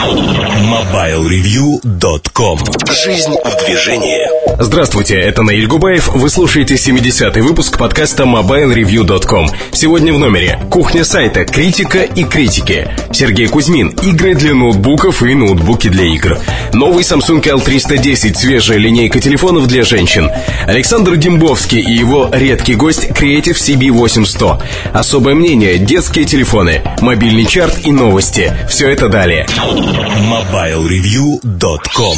MobileReview.com Жизнь в движении Здравствуйте, это Наиль Губаев. Вы слушаете 70-й выпуск подкаста MobileReview.com. Сегодня в номере кухня сайта, критика и критики. Сергей Кузьмин, игры для ноутбуков и ноутбуки для игр. Новый Samsung L310, свежая линейка телефонов для женщин. Александр Дембовский и его редкий гость Creative CB8100. Особое мнение, детские телефоны, мобильный чарт и новости. Все это далее. MobileReview.com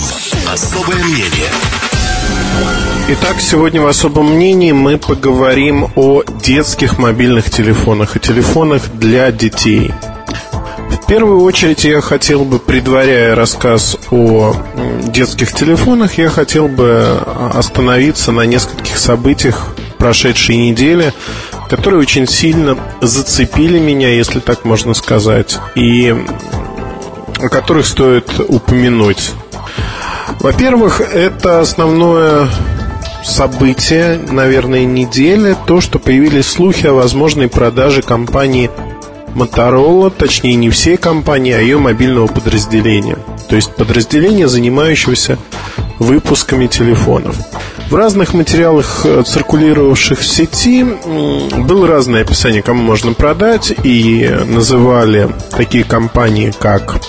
Особое мнение. Итак, сегодня в особом мнении мы поговорим о детских мобильных телефонах и телефонах для детей. В первую очередь я хотел бы, предваряя рассказ о детских телефонах, я хотел бы остановиться на нескольких событиях прошедшей недели, которые очень сильно зацепили меня, если так можно сказать, и о которых стоит упомянуть. Во-первых, это основное событие, наверное, недели, то, что появились слухи о возможной продаже компании Motorola, точнее не всей компании, а ее мобильного подразделения. То есть подразделения, занимающегося выпусками телефонов. В разных материалах, э, циркулировавших в сети, было разное описание, кому можно продать, и называли такие компании, как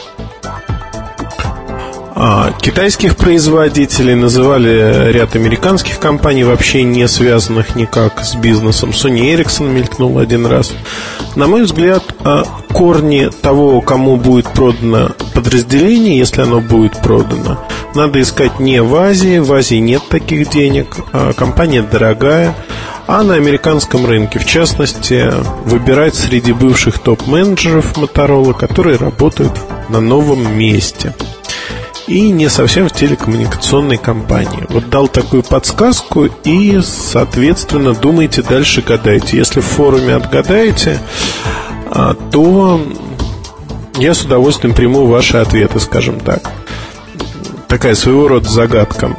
а, китайских производителей, называли ряд американских компаний, вообще не связанных никак с бизнесом. Sony Ericsson мелькнул один раз. На мой взгляд, а, корни того, кому будет продано подразделение, если оно будет продано, надо искать не в Азии. В Азии нет таких денег. А компания дорогая. А на американском рынке, в частности, выбирать среди бывших топ-менеджеров Motorola, которые работают на новом месте – и не совсем в телекоммуникационной компании. Вот дал такую подсказку и, соответственно, думайте дальше, гадайте. Если в форуме отгадаете, а, то я с удовольствием приму ваши ответы, скажем так. Такая своего рода загадка.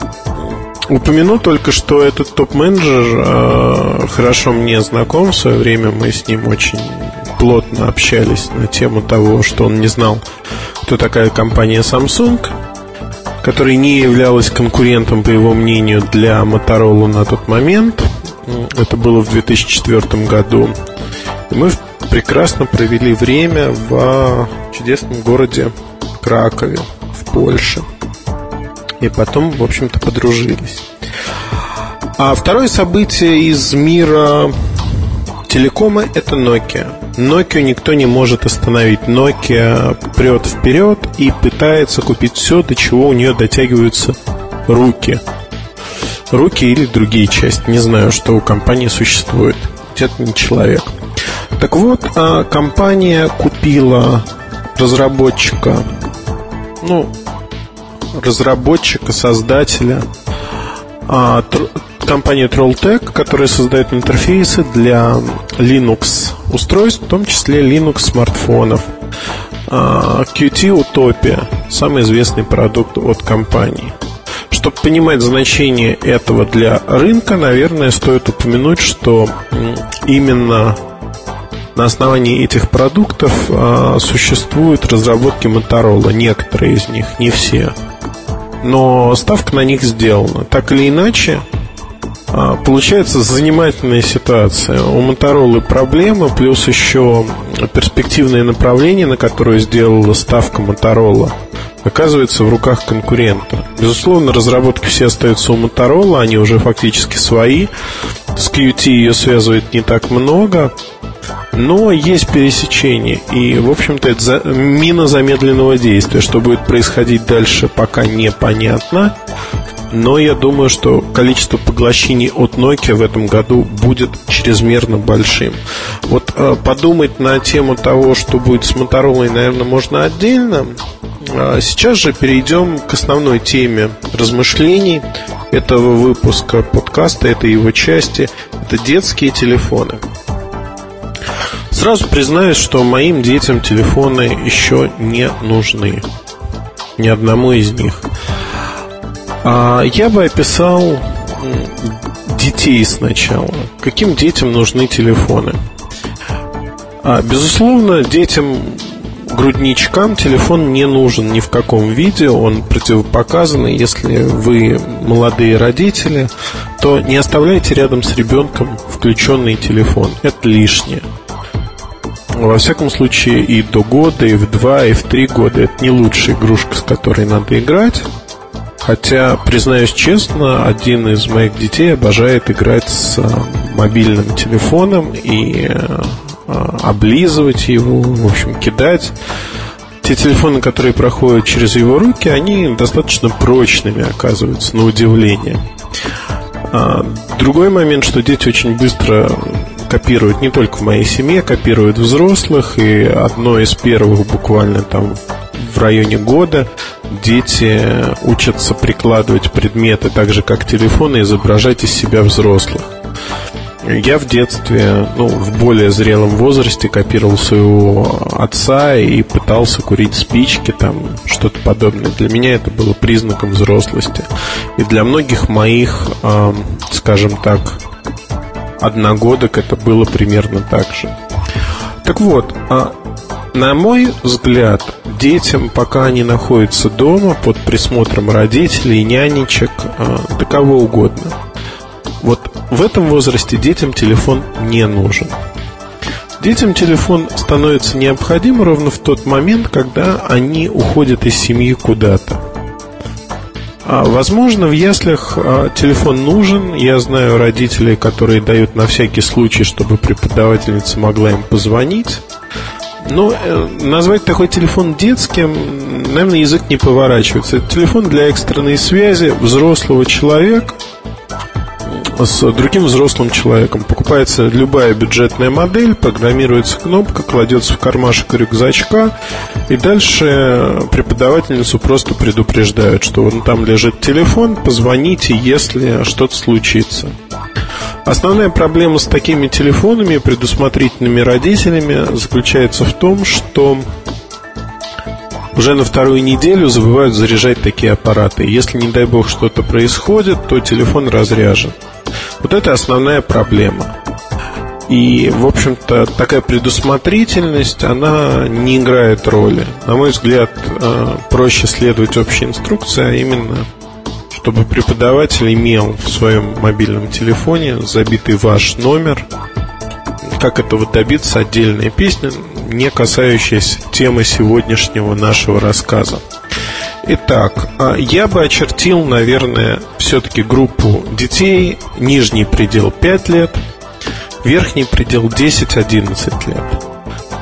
Упомяну только, что этот топ-менеджер э, хорошо мне знаком. В свое время мы с ним очень плотно общались на тему того, что он не знал, кто такая компания Samsung которая не являлась конкурентом, по его мнению, для Motorola на тот момент. Это было в 2004 году. И мы прекрасно провели время в чудесном городе Кракове, в Польше. И потом, в общем-то, подружились. А второе событие из мира телекома – это Nokia. Nokia никто не может остановить. Nokia прет вперед и пытается купить все, до чего у нее дотягиваются руки. Руки или другие части. Не знаю, что у компании существует. Это не человек. Так вот, а компания купила разработчика, ну, разработчика, создателя а, компания Trolltech, которая создает интерфейсы для Linux устройств, в том числе Linux смартфонов. А, Qt Utopia – самый известный продукт от компании. Чтобы понимать значение этого для рынка, наверное, стоит упомянуть, что именно на основании этих продуктов а, существуют разработки Motorola, некоторые из них, не все. Но ставка на них сделана. Так или иначе, а, получается занимательная ситуация. У Моторолы проблемы, плюс еще перспективное направление, на которое сделала ставка Моторола, оказывается в руках конкурента. Безусловно, разработки все остаются у Моторола, они уже фактически свои. С QT ее связывает не так много, но есть пересечение. И, в общем-то, это за... мина замедленного действия. Что будет происходить дальше, пока непонятно но я думаю, что количество поглощений от Nokia в этом году будет чрезмерно большим. Вот э, подумать на тему того, что будет с Motorola, наверное, можно отдельно. А сейчас же перейдем к основной теме размышлений этого выпуска подкаста, этой его части. Это детские телефоны. Сразу признаюсь, что моим детям телефоны еще не нужны. Ни одному из них. А я бы описал детей сначала. Каким детям нужны телефоны? А, безусловно, детям грудничкам телефон не нужен ни в каком виде, он противопоказан. Если вы молодые родители, то не оставляйте рядом с ребенком включенный телефон. Это лишнее. Во всяком случае, и до года, и в два, и в три года это не лучшая игрушка, с которой надо играть. Хотя, признаюсь честно, один из моих детей обожает играть с мобильным телефоном и а, облизывать его, в общем, кидать. Те телефоны, которые проходят через его руки, они достаточно прочными оказываются, на удивление. А, другой момент, что дети очень быстро копируют не только в моей семье, копируют взрослых, и одно из первых буквально там в районе года дети учатся прикладывать предметы так же, как телефоны, изображать из себя взрослых. Я в детстве, ну, в более зрелом возрасте копировал своего отца и пытался курить спички, там, что-то подобное. Для меня это было признаком взрослости. И для многих моих, э, скажем так, одногодок это было примерно так же. Так вот, а на мой взгляд, детям, пока они находятся дома под присмотром родителей, нянечек, э, да кого угодно – вот в этом возрасте детям телефон не нужен. Детям телефон становится необходим ровно в тот момент, когда они уходят из семьи куда-то. А, возможно, в яслях а, телефон нужен. Я знаю родителей, которые дают на всякий случай, чтобы преподавательница могла им позвонить. Но э, назвать такой телефон детским, наверное, язык не поворачивается. Это телефон для экстренной связи взрослого человека с другим взрослым человеком. Покупается любая бюджетная модель, программируется кнопка, кладется в кармашек рюкзачка, и дальше преподавательницу просто предупреждают, что вон там лежит телефон, позвоните, если что-то случится. Основная проблема с такими телефонами, предусмотрительными родителями, заключается в том, что уже на вторую неделю забывают заряжать такие аппараты. Если, не дай бог, что-то происходит, то телефон разряжен. Вот это основная проблема. И, в общем-то, такая предусмотрительность, она не играет роли. На мой взгляд, э, проще следовать общей инструкции, а именно, чтобы преподаватель имел в своем мобильном телефоне забитый ваш номер. Как этого добиться, отдельная песня, не касающаяся темы сегодняшнего нашего рассказа. Итак, а, я бы очертил, наверное, все-таки группу детей. Нижний предел 5 лет, верхний предел 10-11 лет.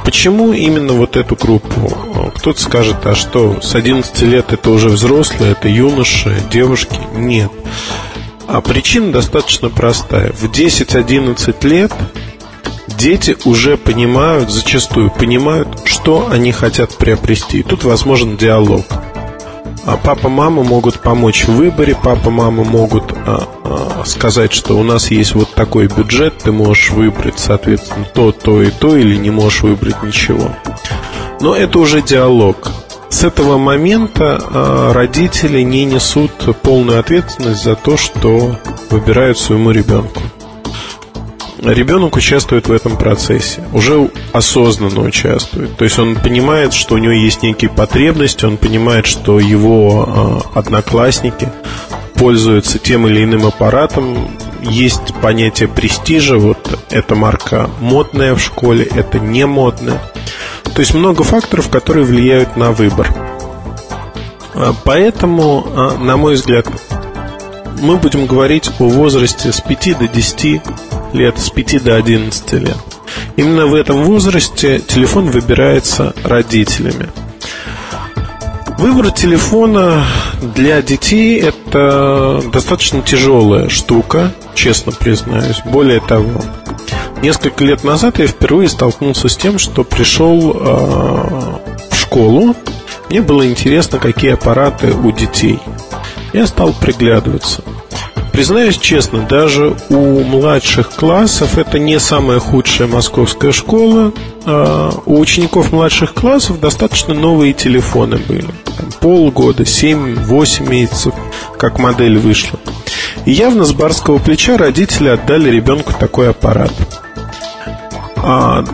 Почему именно вот эту группу? Кто-то скажет, а что, с 11 лет это уже взрослые, это юноши, девушки? Нет. А причина достаточно простая. В 10-11 лет дети уже понимают, зачастую понимают, что они хотят приобрести. И тут возможен диалог. А папа, мама могут помочь в выборе, папа, мама могут а, а, сказать, что у нас есть вот такой бюджет, ты можешь выбрать, соответственно, то, то и то, или не можешь выбрать ничего. Но это уже диалог. С этого момента а, родители не несут полную ответственность за то, что выбирают своему ребенку ребенок участвует в этом процессе, уже осознанно участвует. То есть он понимает, что у него есть некие потребности, он понимает, что его э, одноклассники пользуются тем или иным аппаратом. Есть понятие престижа, вот эта марка модная в школе, это не модная. То есть много факторов, которые влияют на выбор. А, поэтому, а, на мой взгляд, мы будем говорить о возрасте с 5 до 10 лет, с 5 до 11 лет. Именно в этом возрасте телефон выбирается родителями. Выбор телефона для детей – это достаточно тяжелая штука, честно признаюсь. Более того, несколько лет назад я впервые столкнулся с тем, что пришел э, в школу. Мне было интересно, какие аппараты у детей. Я стал приглядываться. Признаюсь честно, даже у младших классов это не самая худшая московская школа. А у учеников младших классов достаточно новые телефоны были. Полгода, 7-8 месяцев, как модель вышла. И явно с барского плеча родители отдали ребенку такой аппарат. А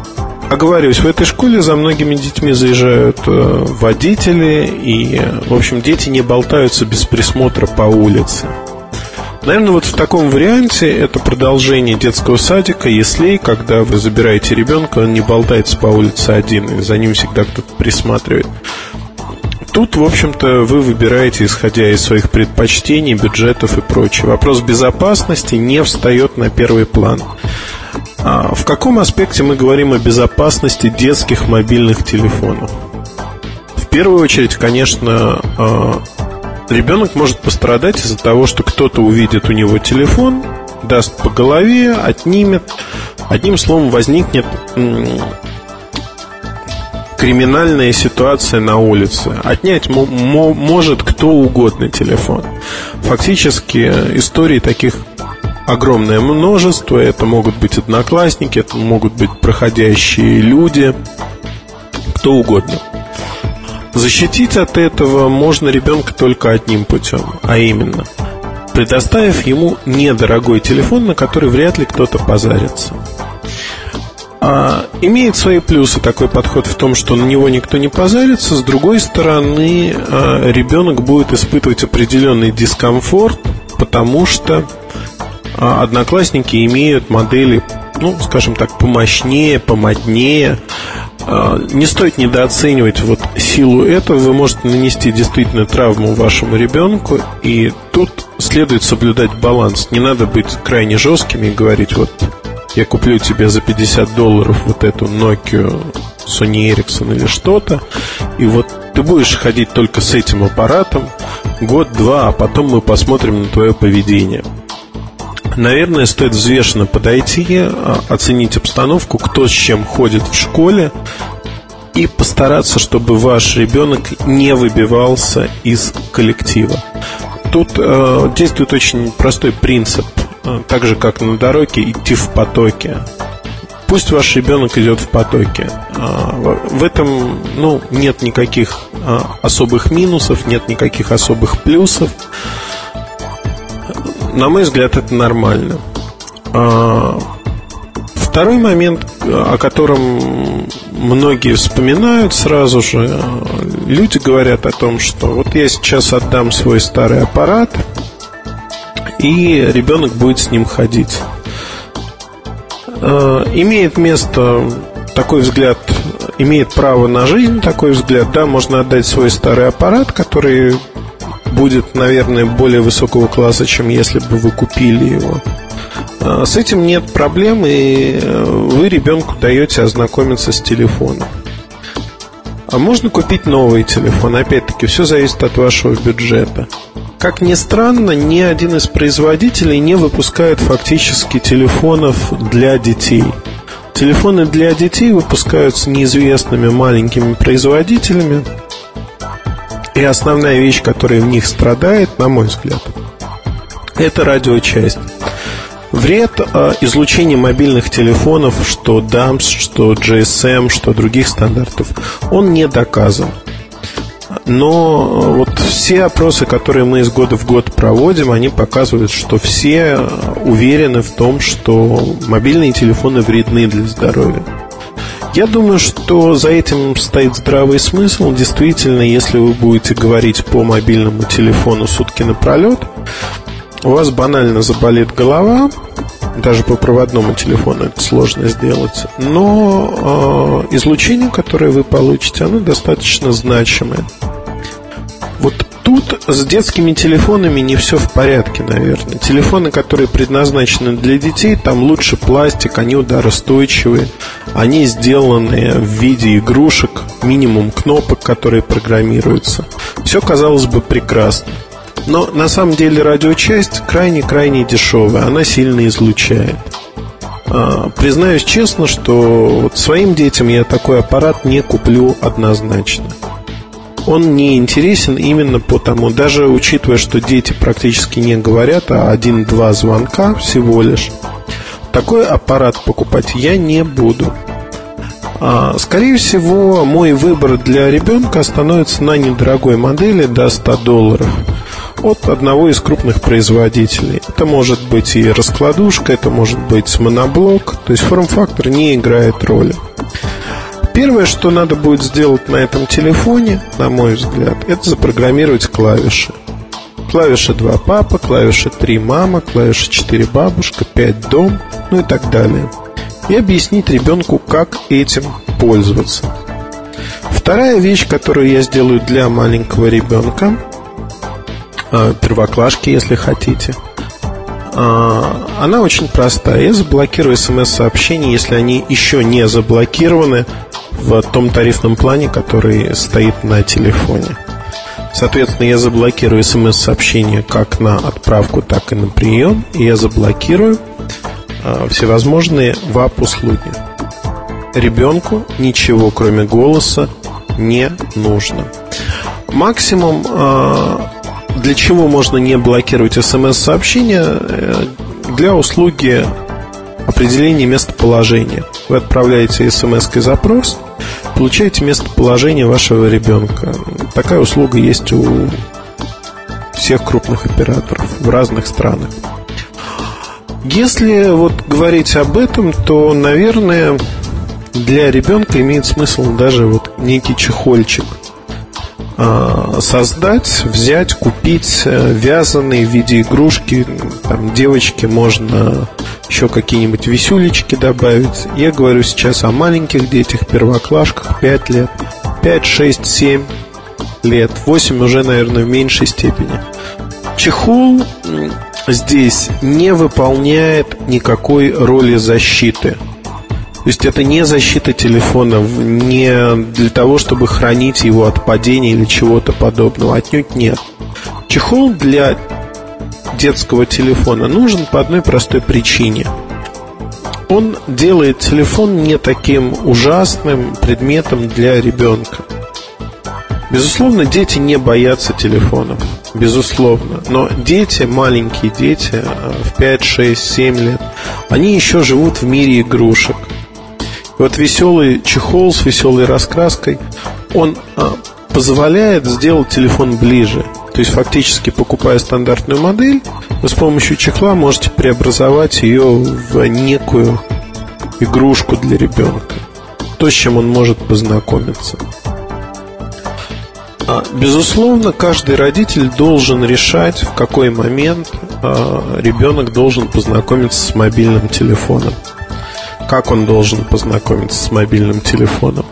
оговорюсь, в этой школе за многими детьми заезжают э, водители, и, в общем, дети не болтаются без присмотра по улице. Наверное, вот в таком варианте это продолжение детского садика, если когда вы забираете ребенка, он не болтается по улице один, и за ним всегда кто-то присматривает. Тут, в общем-то, вы выбираете, исходя из своих предпочтений, бюджетов и прочее. Вопрос безопасности не встает на первый план. А в каком аспекте мы говорим о безопасности детских мобильных телефонов? В первую очередь, конечно, а, ребенок может пострадать из-за того, что кто-то увидит у него телефон, даст по голове, отнимет. Одним словом, возникнет криминальная ситуация на улице. Отнять может кто угодно телефон. Фактически истории таких огромное множество. Это могут быть одноклассники, это могут быть проходящие люди, кто угодно. Защитить от этого можно ребенка только одним путем, а именно предоставив ему недорогой телефон, на который вряд ли кто-то позарится. А, имеет свои плюсы такой подход в том, что на него никто не позарится. С другой стороны, а, ребенок будет испытывать определенный дискомфорт, потому что а, одноклассники имеют модели, ну, скажем так, помощнее, помоднее. А, не стоит недооценивать вот силу этого. Вы можете нанести действительно травму вашему ребенку, и тут следует соблюдать баланс. Не надо быть крайне жесткими и говорить, вот я куплю тебе за 50 долларов вот эту Nokia, Sony Ericsson или что-то, и вот ты будешь ходить только с этим аппаратом год-два, а потом мы посмотрим на твое поведение. Наверное, стоит взвешенно подойти, а, оценить обстановку, кто с чем ходит в школе, и постараться, чтобы ваш ребенок не выбивался из коллектива. Тут э, действует очень простой принцип, э, так же как на дороге, идти в потоке. Пусть ваш ребенок идет в потоке. Э, в этом ну, нет никаких э, особых минусов, нет никаких особых плюсов на мой взгляд, это нормально. А, второй момент, о котором многие вспоминают сразу же, люди говорят о том, что вот я сейчас отдам свой старый аппарат, и ребенок будет с ним ходить. А, имеет место такой взгляд, имеет право на жизнь такой взгляд, да, можно отдать свой старый аппарат, который будет, наверное, более высокого класса, чем если бы вы купили его. А, с этим нет проблем, и э, вы ребенку даете ознакомиться с телефоном. А можно купить новый телефон. Опять-таки, все зависит от вашего бюджета. Как ни странно, ни один из производителей не выпускает фактически телефонов для детей. Телефоны для детей выпускаются неизвестными маленькими производителями, и основная вещь, которая в них страдает, на мой взгляд, это радиочасть. Вред э, излучения мобильных телефонов, что DAMS, что GSM, что других стандартов, он не доказан. Но вот все опросы, которые мы из года в год проводим, они показывают, что все уверены в том, что мобильные телефоны вредны для здоровья. Я думаю, что за этим стоит здравый смысл. Действительно, если вы будете говорить по мобильному телефону сутки напролет, у вас банально заболит голова, даже по проводному телефону это сложно сделать. Но э, излучение, которое вы получите, оно достаточно значимое. Вот тут с детскими телефонами не все в порядке, наверное. Телефоны, которые предназначены для детей, там лучше пластик, они ударостойчивые, они сделаны в виде игрушек, минимум кнопок, которые программируются. Все, казалось бы, прекрасно. Но на самом деле радиочасть крайне-крайне дешевая, она сильно излучает. А, признаюсь честно, что своим детям я такой аппарат не куплю однозначно он не интересен именно потому, даже учитывая, что дети практически не говорят, а один-два звонка всего лишь, такой аппарат покупать я не буду. А, скорее всего, мой выбор для ребенка остановится на недорогой модели до 100 долларов от одного из крупных производителей. Это может быть и раскладушка, это может быть моноблок, то есть форм-фактор не играет роли. Первое, что надо будет сделать на этом телефоне, на мой взгляд, это запрограммировать клавиши. Клавиша 2 папа, клавиша 3 мама, клавиша 4 бабушка, 5 дом, ну и так далее. И объяснить ребенку, как этим пользоваться. Вторая вещь, которую я сделаю для маленького ребенка, а, первоклашки, если хотите, а, она очень простая. Я заблокирую смс-сообщения, если они еще не заблокированы в том тарифном плане, который стоит на телефоне. Соответственно, я заблокирую смс-сообщения как на отправку, так и на прием. И я заблокирую э, всевозможные ВАП-услуги. Ребенку ничего, кроме голоса, не нужно. Максимум, э, для чего можно не блокировать смс-сообщения, э, для услуги определения местоположения. Вы отправляете смс запрос, получаете местоположение вашего ребенка. Такая услуга есть у всех крупных операторов в разных странах. Если вот говорить об этом, то, наверное, для ребенка имеет смысл даже вот некий чехольчик создать, взять, купить э, вязаные в виде игрушки. Там девочке можно еще какие-нибудь висюлечки добавить. Я говорю сейчас о маленьких детях, первоклашках, 5 лет, 5, 6, 7 лет, 8 уже, наверное, в меньшей степени. Чехол здесь не выполняет никакой роли защиты. То есть это не защита телефона, не для того, чтобы хранить его от падения или чего-то подобного. Отнюдь нет. Чехол для детского телефона нужен по одной простой причине. Он делает телефон не таким ужасным предметом для ребенка. Безусловно, дети не боятся телефонов. Безусловно. Но дети, маленькие дети, э, в 5, 6, 7 лет, они еще живут в мире игрушек. Вот веселый чехол с веселой раскраской, он э, позволяет сделать телефон ближе. То есть фактически покупая стандартную модель, вы с помощью чехла можете преобразовать ее в некую игрушку для ребенка. То, с чем он может познакомиться. А, безусловно, каждый родитель должен решать, в какой момент а, ребенок должен познакомиться с мобильным телефоном. Как он должен познакомиться с мобильным телефоном.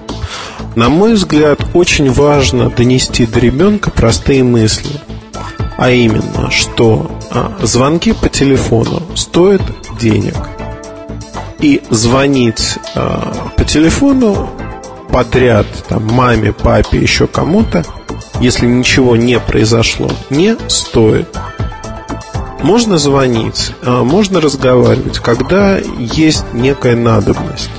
На мой взгляд, очень важно донести до ребенка простые мысли. А именно, что а, звонки по телефону стоят денег. И звонить а, по телефону подряд там, маме, папе, еще кому-то, если ничего не произошло, не стоит. Можно звонить, а, можно разговаривать, когда есть некая надобность.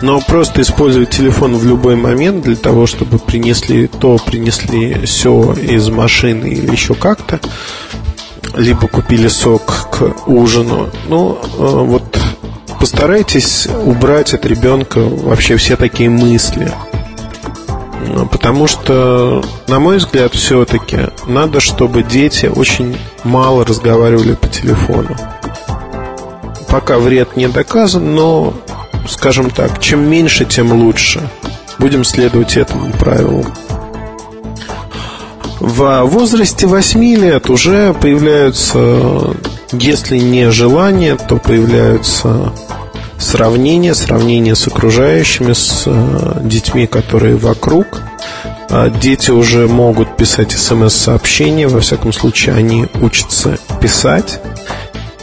Но просто использовать телефон в любой момент для того, чтобы принесли то, принесли все из машины или еще как-то, либо купили сок к ужину. Ну, э, вот постарайтесь убрать от ребенка вообще все такие мысли. Потому что, на мой взгляд, все-таки надо, чтобы дети очень мало разговаривали по телефону. Пока вред не доказан, но скажем так, чем меньше, тем лучше. Будем следовать этому правилу. В возрасте 8 лет уже появляются, если не желания, то появляются сравнения, сравнения с окружающими, с э, детьми, которые вокруг. А дети уже могут писать смс-сообщения, во всяком случае они учатся писать,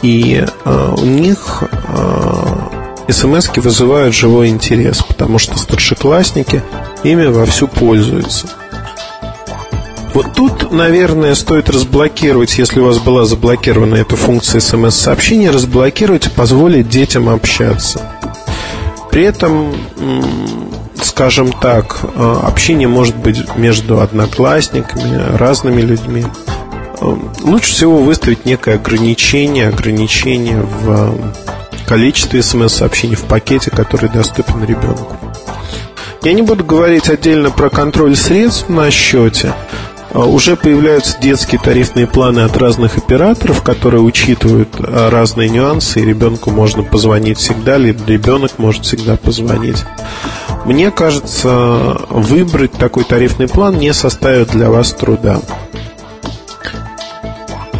и э, у них э, смс вызывают живой интерес, потому что старшеклассники ими вовсю пользуются. Вот тут, наверное, стоит разблокировать, если у вас была заблокирована эта функция смс-сообщения, разблокировать и позволить детям общаться. При этом, скажем так, э, общение может быть между одноклассниками, разными людьми. Э, лучше всего выставить некое ограничение, ограничение в количестве смс-сообщений в пакете, который доступен ребенку. Я не буду говорить отдельно про контроль средств на счете. А, уже появляются детские тарифные планы от разных операторов, которые учитывают а, разные нюансы, и ребенку можно позвонить всегда, либо ребенок может всегда позвонить. мне кажется, выбрать такой тарифный план не составит для вас труда.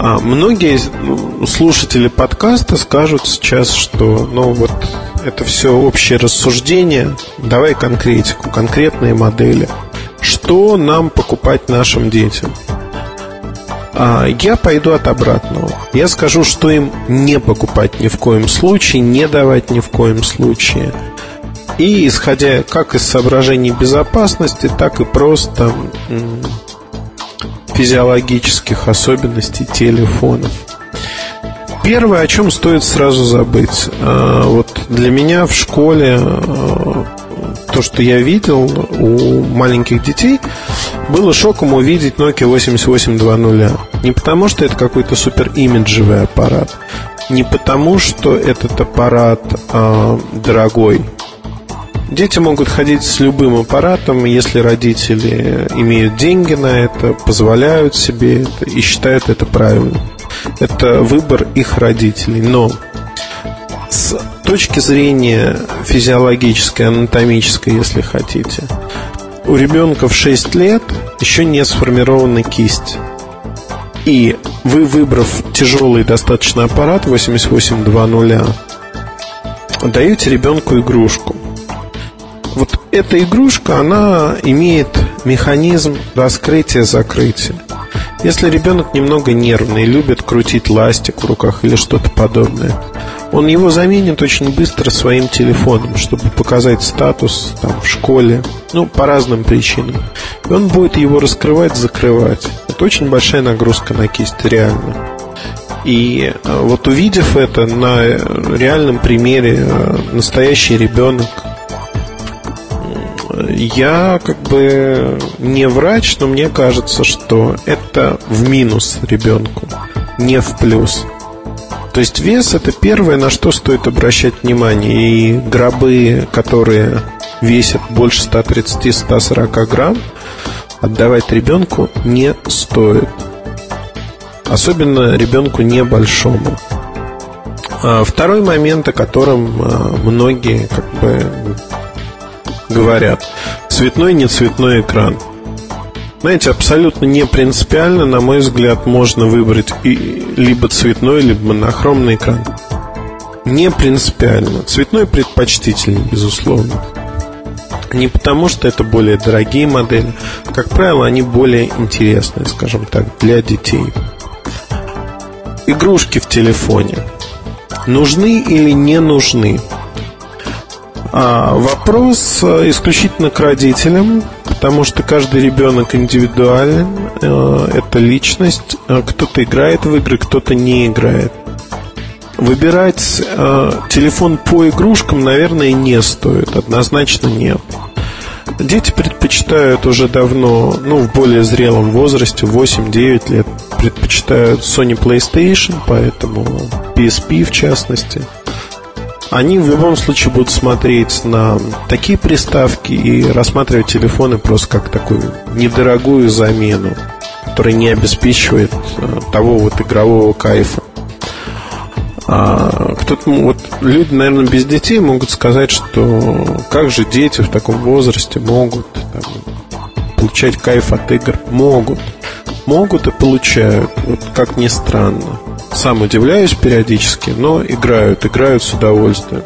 А многие ну, слушатели подкаста скажут сейчас, что ну вот это все общее рассуждение. Давай конкретику, конкретные модели. Что нам покупать нашим детям? А, я пойду от обратного. Я скажу, что им не покупать ни в коем случае, не давать ни в коем случае. И исходя как из соображений безопасности, так и просто физиологических особенностей телефонов. Первое, о чем стоит сразу забыть. А, вот для меня в школе а, то, что я видел у маленьких детей, было шоком увидеть Nokia 8820. Не потому, что это какой-то супер имиджевый аппарат, не потому, что этот аппарат э, дорогой. Дети могут ходить с любым аппаратом, если родители имеют деньги на это, позволяют себе это и считают это правильным. Это выбор их родителей. Но с точки зрения физиологической, анатомической, если хотите, у ребенка в 6 лет еще не сформирована кисть. И вы, выбрав тяжелый достаточно аппарат 8820, даете ребенку игрушку. Вот эта игрушка, она имеет механизм раскрытия-закрытия. Если ребенок немного нервный, любит крутить ластик в руках или что-то подобное, он его заменит очень быстро своим телефоном, чтобы показать статус там, в школе, ну, по разным причинам. И он будет его раскрывать, закрывать. Это очень большая нагрузка на кисть, реально. И э, вот увидев это на реальном примере, э, настоящий ребенок, я как бы не врач, но мне кажется, что это в минус ребенку, не в плюс. То есть вес это первое, на что стоит обращать внимание. И гробы, которые весят больше 130-140 грамм, отдавать ребенку не стоит. Особенно ребенку небольшому. А второй момент, о котором а, многие как бы говорят. Цветной, не цветной экран. Знаете, абсолютно не принципиально, на мой взгляд, можно выбрать и либо цветной, либо монохромный экран. Не принципиально. Цветной предпочтительнее, безусловно. Не потому, что это более дорогие модели. Как правило, они более интересные, скажем так, для детей. Игрушки в телефоне. Нужны или не нужны? А, вопрос э, исключительно к родителям, потому что каждый ребенок индивидуален, э, это личность. Э, кто-то играет в игры, кто-то не играет. Выбирать телефон по игрушкам, наверное, не стоит, однозначно нет. Дети предпочитают уже давно, ну, в более зрелом возрасте, 8-9 лет, предпочитают Sony PlayStation, поэтому PSP в частности – они в любом случае будут смотреть на такие приставки и рассматривать телефоны просто как такую недорогую замену, которая не обеспечивает э, того вот игрового кайфа. А кто-то, вот люди, наверное, без детей могут сказать, что как же дети в таком возрасте могут там, получать кайф от игр? Могут. Могут и получают, вот как ни странно. Сам удивляюсь периодически, но играют, играют с удовольствием.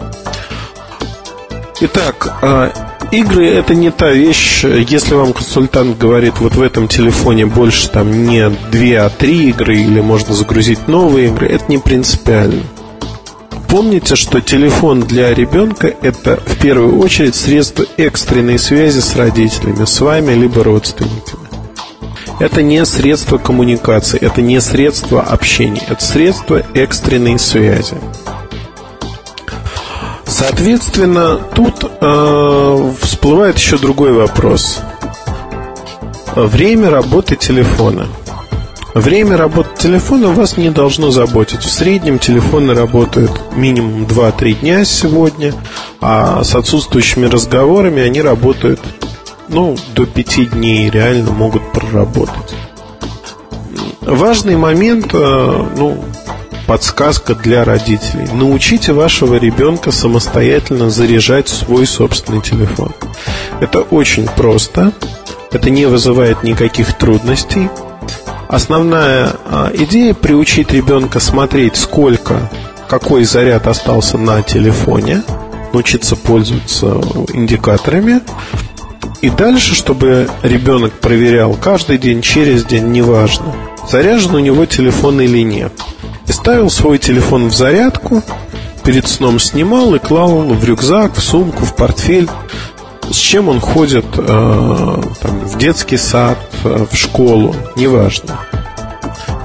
Итак, а, игры это не та вещь, если вам консультант говорит, вот в этом телефоне больше там не 2, а 3 игры, или можно загрузить новые игры, это не принципиально. Помните, что телефон для ребенка это в первую очередь средство экстренной связи с родителями, с вами, либо родственниками. Это не средство коммуникации, это не средство общения, это средство экстренной связи. Соответственно, тут э, всплывает еще другой вопрос. Время работы телефона. Время работы телефона вас не должно заботить. В среднем телефоны работают минимум 2-3 дня сегодня, а с отсутствующими разговорами они работают ну, до пяти дней реально могут проработать. Важный момент, э, ну, подсказка для родителей. Научите вашего ребенка самостоятельно заряжать свой собственный телефон. Это очень просто. Это не вызывает никаких трудностей. Основная а, идея приучить ребенка смотреть, сколько, какой заряд остался на телефоне, научиться пользоваться индикаторами. И дальше, чтобы ребенок проверял каждый день, через день, неважно, заряжен у него телефон или нет. И ставил свой телефон в зарядку, перед сном снимал и клал в рюкзак, в сумку, в портфель с чем он ходит э, там, в детский сад, э, в школу, неважно.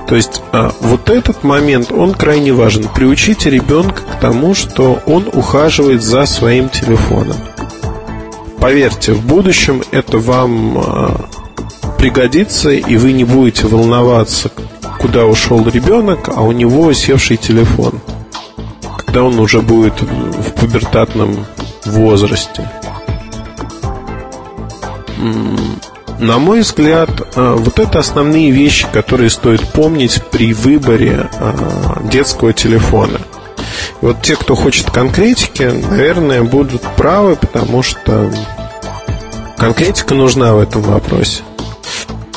То есть э, вот этот момент, он крайне важен. Приучите ребенка к тому, что он ухаживает за своим телефоном. Поверьте, в будущем это вам э, пригодится, и вы не будете волноваться, куда ушел ребенок, а у него севший телефон, когда он уже будет в пубертатном возрасте. На мой взгляд, э, вот это основные вещи, которые стоит помнить при выборе э, детского телефона. Вот те, кто хочет конкретики, наверное, будут правы, потому что конкретика нужна в этом вопросе.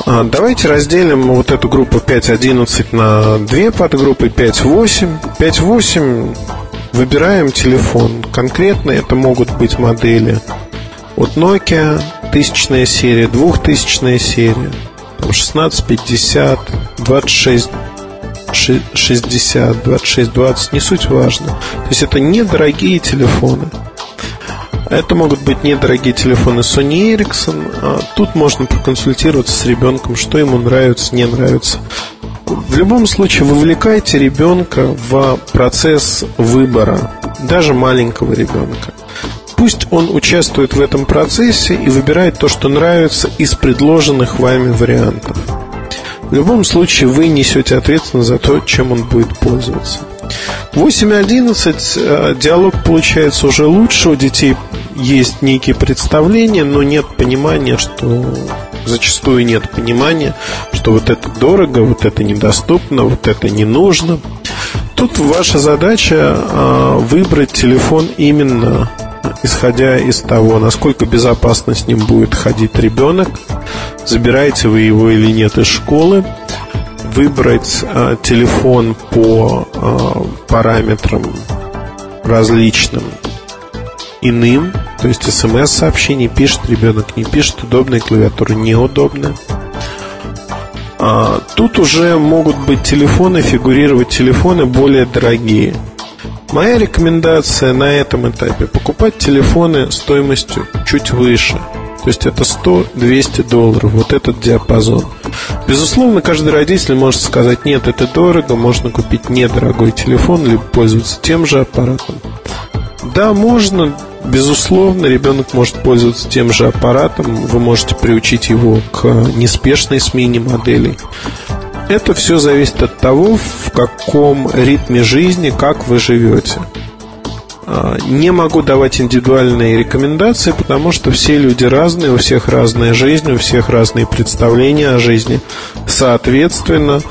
А, давайте разделим вот эту группу 5.11 на две подгруппы 5.8. 5.8 выбираем телефон. Конкретно это могут быть модели от Nokia, тысячная серия, двухтысячная серия, там 16, 50, 26, 60, 26, 20, не суть важно. То есть это недорогие телефоны. Это могут быть недорогие телефоны Sony Ericsson. А тут можно проконсультироваться с ребенком, что ему нравится, не нравится. В любом случае, вовлекайте ребенка в процесс выбора, даже маленького ребенка. Пусть он участвует в этом процессе и выбирает то, что нравится из предложенных вами вариантов. В любом случае вы несете ответственность за то, чем он будет пользоваться. 8.11 э, диалог получается уже лучше, у детей есть некие представления, но нет понимания, что зачастую нет понимания, что вот это дорого, вот это недоступно, вот это не нужно. Тут ваша задача э, выбрать телефон именно исходя из того, насколько безопасно с ним будет ходить ребенок, забираете вы его или нет из школы, выбрать э, телефон по э, параметрам различным иным, то есть смс-сообщений пишет ребенок, не пишет, удобная клавиатура, неудобная. А, тут уже могут быть телефоны, фигурировать телефоны более дорогие – Моя рекомендация на этом этапе покупать телефоны стоимостью чуть выше. То есть это 100-200 долларов, вот этот диапазон. Безусловно, каждый родитель может сказать, нет, это дорого, можно купить недорогой телефон, либо пользоваться тем же аппаратом. Да, можно, безусловно, ребенок может пользоваться тем же аппаратом, вы можете приучить его к неспешной смене моделей. Это все зависит от того, в каком ритме жизни, как вы живете. А, не могу давать индивидуальные рекомендации, потому что все люди разные, у всех разная жизнь, у всех разные представления о жизни. Соответственно,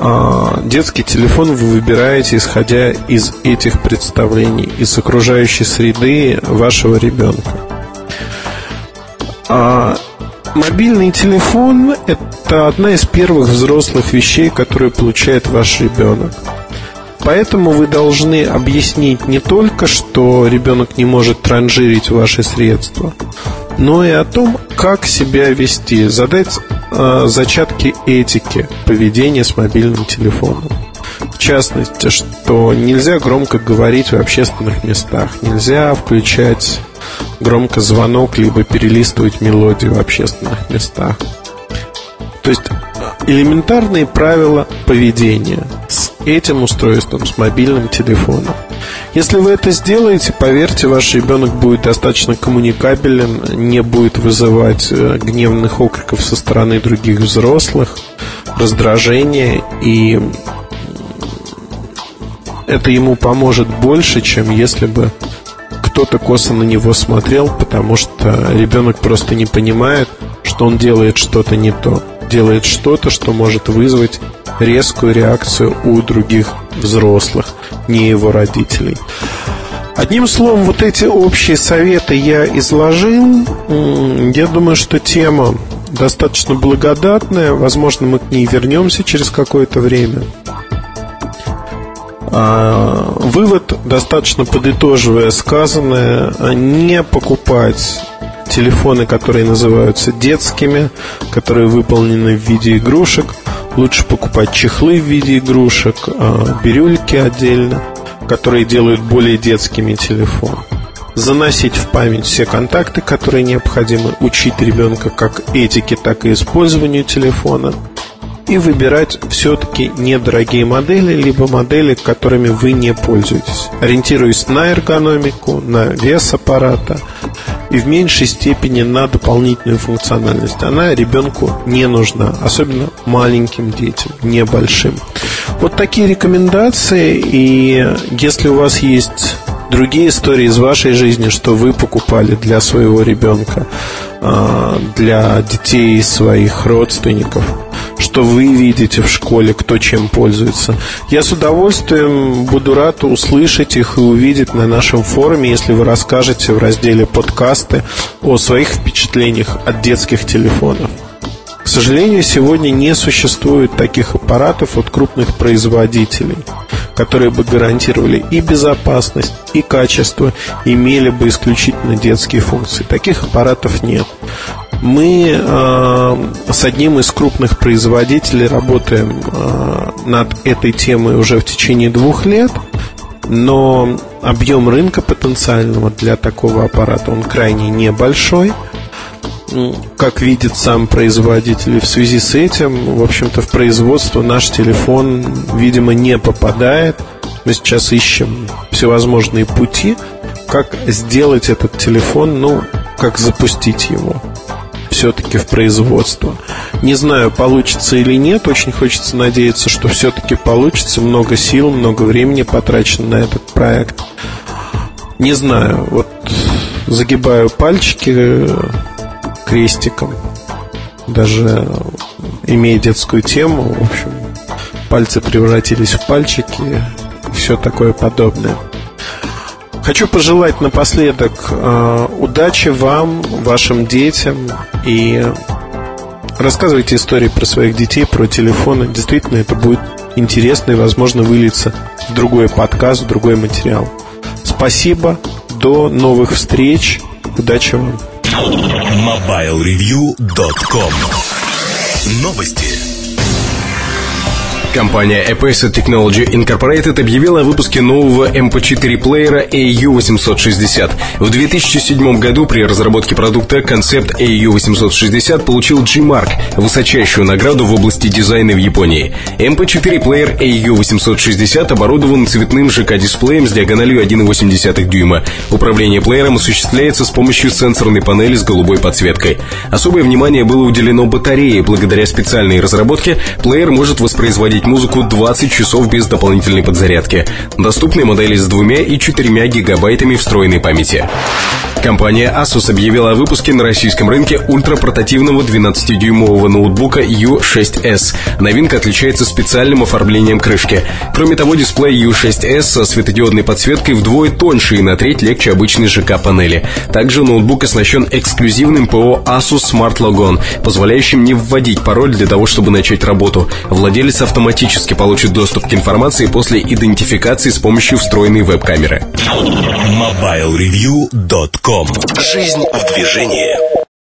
а, детский телефон вы выбираете, исходя из этих представлений, из окружающей среды вашего ребенка. Мобильный телефон – это одна из первых взрослых вещей, которые получает ваш ребенок. Поэтому вы должны объяснить не только, что ребенок не может транжирить ваши средства, но и о том, как себя вести, задать э, зачатки этики поведения с мобильным телефоном. В частности, что нельзя громко говорить в общественных местах, нельзя включать громко звонок, либо перелистывать мелодию в общественных местах. То есть элементарные правила поведения с этим устройством, с мобильным телефоном. Если вы это сделаете, поверьте, ваш ребенок будет достаточно коммуникабелен, не будет вызывать э, гневных окриков со стороны других взрослых, раздражения, и это ему поможет больше, чем если бы кто-то косо на него смотрел, потому что ребенок просто не понимает, что он делает что-то не то. делает что-то, что может вызвать резкую реакцию у других взрослых, не его родителей. Одним словом, вот эти общие советы я изложил. Я думаю, что тема достаточно благодатная. Возможно, мы к ней вернемся через какое-то время. А, вывод, достаточно подытоживая сказанное, не покупать телефоны, которые называются детскими, которые выполнены в виде игрушек. Лучше покупать чехлы в виде игрушек, а, бирюльки отдельно, которые делают более детскими телефон. Заносить в память все контакты, которые необходимы, учить ребенка как этике, так и использованию телефона – и выбирать все-таки недорогие модели, либо модели, которыми вы не пользуетесь, ориентируясь на эргономику, на вес аппарата и в меньшей степени на дополнительную функциональность. Она ребенку не нужна, особенно маленьким детям, небольшим. Вот такие рекомендации, и если у вас есть другие истории из вашей жизни, что вы покупали для своего ребенка, а, для детей своих родственников – что вы видите в школе, кто чем пользуется. Я с удовольствием буду рад услышать их и увидеть на нашем форуме, если вы расскажете в разделе подкасты о своих впечатлениях от детских телефонов. К сожалению, сегодня не существует таких аппаратов от крупных производителей, которые бы гарантировали и безопасность, и качество, имели бы исключительно детские функции. Таких аппаратов нет. Мы э, с одним из крупных производителей работаем э, над этой темой уже в течение двух лет, но объем рынка потенциального для такого аппарата он крайне небольшой. Как видит сам производитель, в связи с этим, в общем-то, в производство наш телефон, видимо, не попадает. Мы сейчас ищем всевозможные пути, как сделать этот телефон, ну, как запустить его все-таки в производство. Не знаю, получится или нет. Очень хочется надеяться, что все-таки получится. Много сил, много времени потрачено на этот проект. Не знаю, вот загибаю пальчики э, крестиком. Даже имея детскую тему, в общем, пальцы превратились в пальчики, все такое подобное. Хочу пожелать напоследок э, удачи вам, вашим детям и рассказывайте истории про своих детей, про телефоны. Действительно, это будет интересно и, возможно, выльется в другой подкаст, в другой материал. Спасибо, до новых встреч, удачи вам. MobileReview.com Новости. Компания Apace Technology Incorporated объявила о выпуске нового MP4-плеера AU860. В 2007 году при разработке продукта концепт AU860 получил G-Mark, высочайшую награду в области дизайна в Японии. MP4-плеер AU860 оборудован цветным ЖК-дисплеем с диагональю 1,8 дюйма. Управление плеером осуществляется с помощью сенсорной панели с голубой подсветкой. Особое внимание было уделено батарее. Благодаря специальной разработке плеер может воспроизводить музыку 20 часов без дополнительной подзарядки. Доступны модели с двумя и четырьмя гигабайтами встроенной памяти. Компания Asus объявила о выпуске на российском рынке ультрапортативного 12-дюймового ноутбука U6s. Новинка отличается специальным оформлением крышки. Кроме того, дисплей U6s со светодиодной подсветкой вдвое тоньше и на треть легче обычной ЖК-панели. Также ноутбук оснащен эксклюзивным ПО Asus Smart Logon, позволяющим не вводить пароль для того, чтобы начать работу. Владелец автоматически получит доступ к информации после идентификации с помощью встроенной веб-камеры. MobileReview.com Жизнь в движении